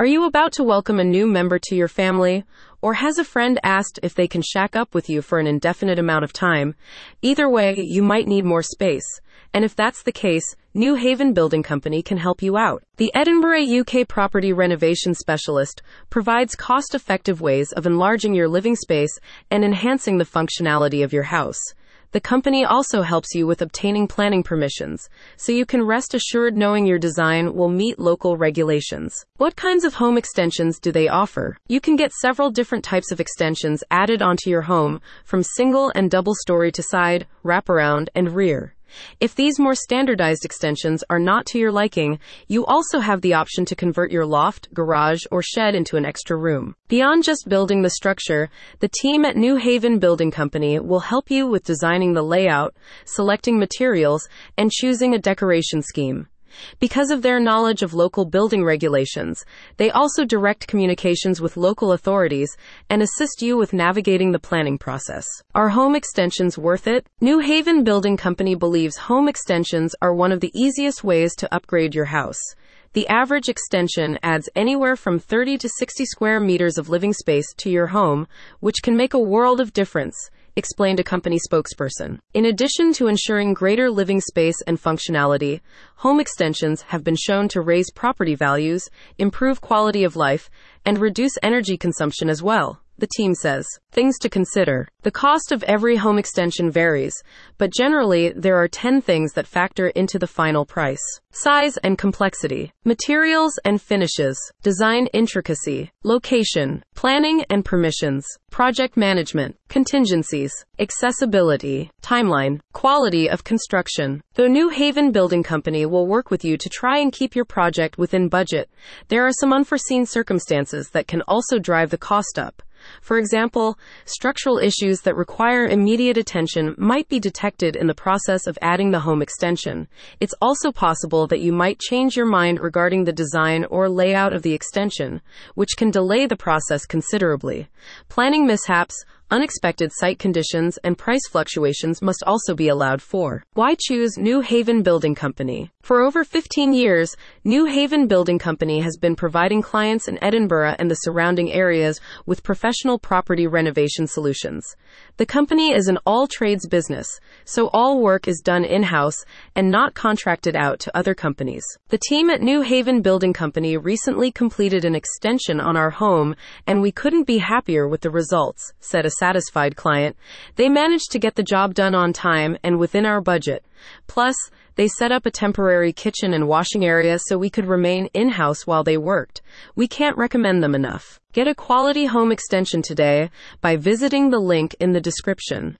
Are you about to welcome a new member to your family? Or has a friend asked if they can shack up with you for an indefinite amount of time? Either way, you might need more space. And if that's the case, New Haven Building Company can help you out. The Edinburgh UK property renovation specialist provides cost effective ways of enlarging your living space and enhancing the functionality of your house. The company also helps you with obtaining planning permissions, so you can rest assured knowing your design will meet local regulations. What kinds of home extensions do they offer? You can get several different types of extensions added onto your home, from single and double story to side, wraparound, and rear. If these more standardized extensions are not to your liking, you also have the option to convert your loft, garage, or shed into an extra room. Beyond just building the structure, the team at New Haven Building Company will help you with designing the layout, selecting materials, and choosing a decoration scheme. Because of their knowledge of local building regulations, they also direct communications with local authorities and assist you with navigating the planning process. Are home extensions worth it? New Haven Building Company believes home extensions are one of the easiest ways to upgrade your house. The average extension adds anywhere from 30 to 60 square meters of living space to your home, which can make a world of difference explained a company spokesperson. In addition to ensuring greater living space and functionality, home extensions have been shown to raise property values, improve quality of life, and reduce energy consumption as well the team says. Things to consider. The cost of every home extension varies, but generally there are 10 things that factor into the final price. Size and complexity, materials and finishes, design intricacy, location, planning and permissions, project management, contingencies, accessibility, timeline, quality of construction. The New Haven Building Company will work with you to try and keep your project within budget. There are some unforeseen circumstances that can also drive the cost up. For example, structural issues that require immediate attention might be detected in the process of adding the home extension. It's also possible that you might change your mind regarding the design or layout of the extension, which can delay the process considerably. Planning mishaps Unexpected site conditions and price fluctuations must also be allowed for. Why choose New Haven Building Company? For over 15 years, New Haven Building Company has been providing clients in Edinburgh and the surrounding areas with professional property renovation solutions. The company is an all trades business, so all work is done in house and not contracted out to other companies. The team at New Haven Building Company recently completed an extension on our home, and we couldn't be happier with the results, said a satisfied client. They managed to get the job done on time and within our budget. Plus, they set up a temporary kitchen and washing area so we could remain in house while they worked. We can't recommend them enough. Get a quality home extension today by visiting the link in the description.